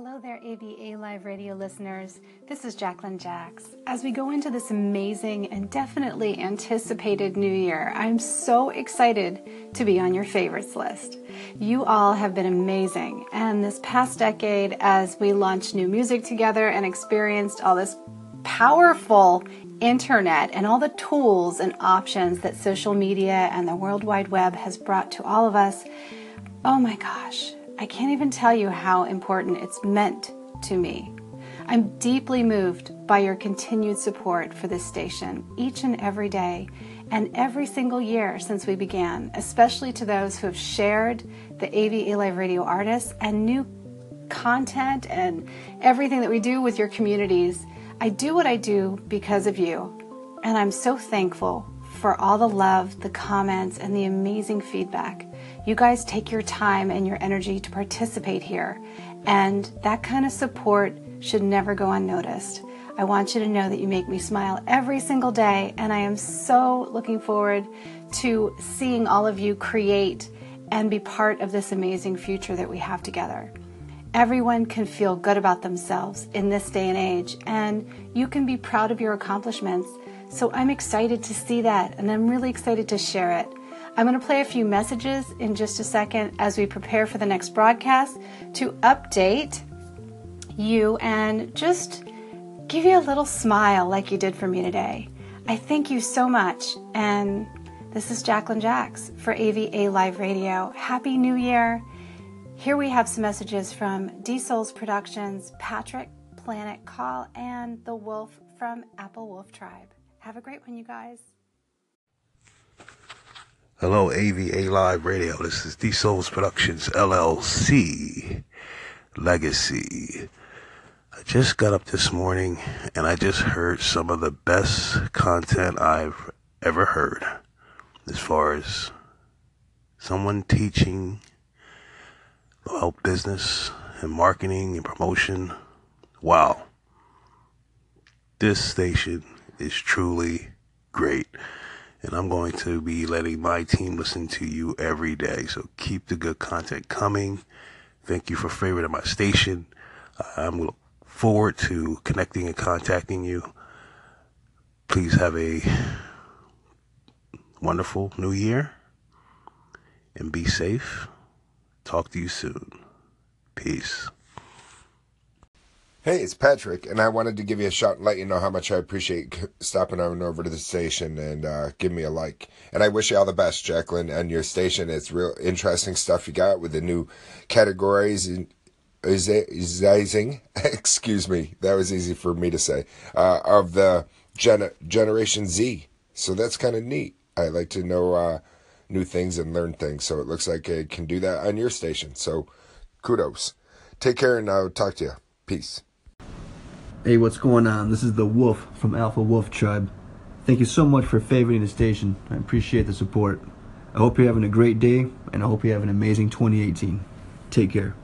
Hello there, AVA Live Radio listeners. This is Jacqueline Jax. As we go into this amazing and definitely anticipated new year, I'm so excited to be on your favorites list. You all have been amazing, and this past decade, as we launched new music together and experienced all this powerful internet and all the tools and options that social media and the World Wide Web has brought to all of us, oh my gosh, I can't even tell you how important it's meant to me. I'm deeply moved by your continued support for this station each and every day and every single year since we began, especially to those who have shared the AVA Live Radio artists and new content and everything that we do with your communities. I do what I do because of you, and I'm so thankful for all the love, the comments, and the amazing feedback. You guys take your time and your energy to participate here, and that kind of support should never go unnoticed. I want you to know that you make me smile every single day, and I am so looking forward to seeing all of you create and be part of this amazing future that we have together. Everyone can feel good about themselves in this day and age, and you can be proud of your accomplishments. So I'm excited to see that, and I'm really excited to share it. I'm going to play a few messages in just a second as we prepare for the next broadcast to update you and just give you a little smile like you did for me today. I thank you so much. And this is Jacqueline Jax for AVA Live Radio. Happy New Year. Here we have some messages from D Souls Productions, Patrick, Planet Call, and The Wolf from Alpha Wolf Tribe. Have a great one, you guys. Hello, AVA Live Radio. This is D Souls Productions LLC Legacy. I just got up this morning and I just heard some of the best content I've ever heard as far as someone teaching about business and marketing and promotion. Wow. This station is truly great and I'm going to be letting my team listen to you every day. So keep the good content coming. Thank you for favoriting my station. I'm look forward to connecting and contacting you. Please have a wonderful new year and be safe. Talk to you soon. Peace. Hey, it's Patrick, and I wanted to give you a shout and let you know how much I appreciate stopping on over to the station and uh, give me a like. And I wish you all the best, Jacqueline, and your station. It's real interesting stuff you got with the new categories and excuse me, that was easy for me to say, uh, of the gen- Generation Z. So that's kind of neat. I like to know uh, new things and learn things. So it looks like I can do that on your station. So kudos. Take care and I'll talk to you. Peace. Hey, what's going on? This is the Wolf from Alpha Wolf Tribe. Thank you so much for favoring the station. I appreciate the support. I hope you're having a great day, and I hope you have an amazing 2018. Take care.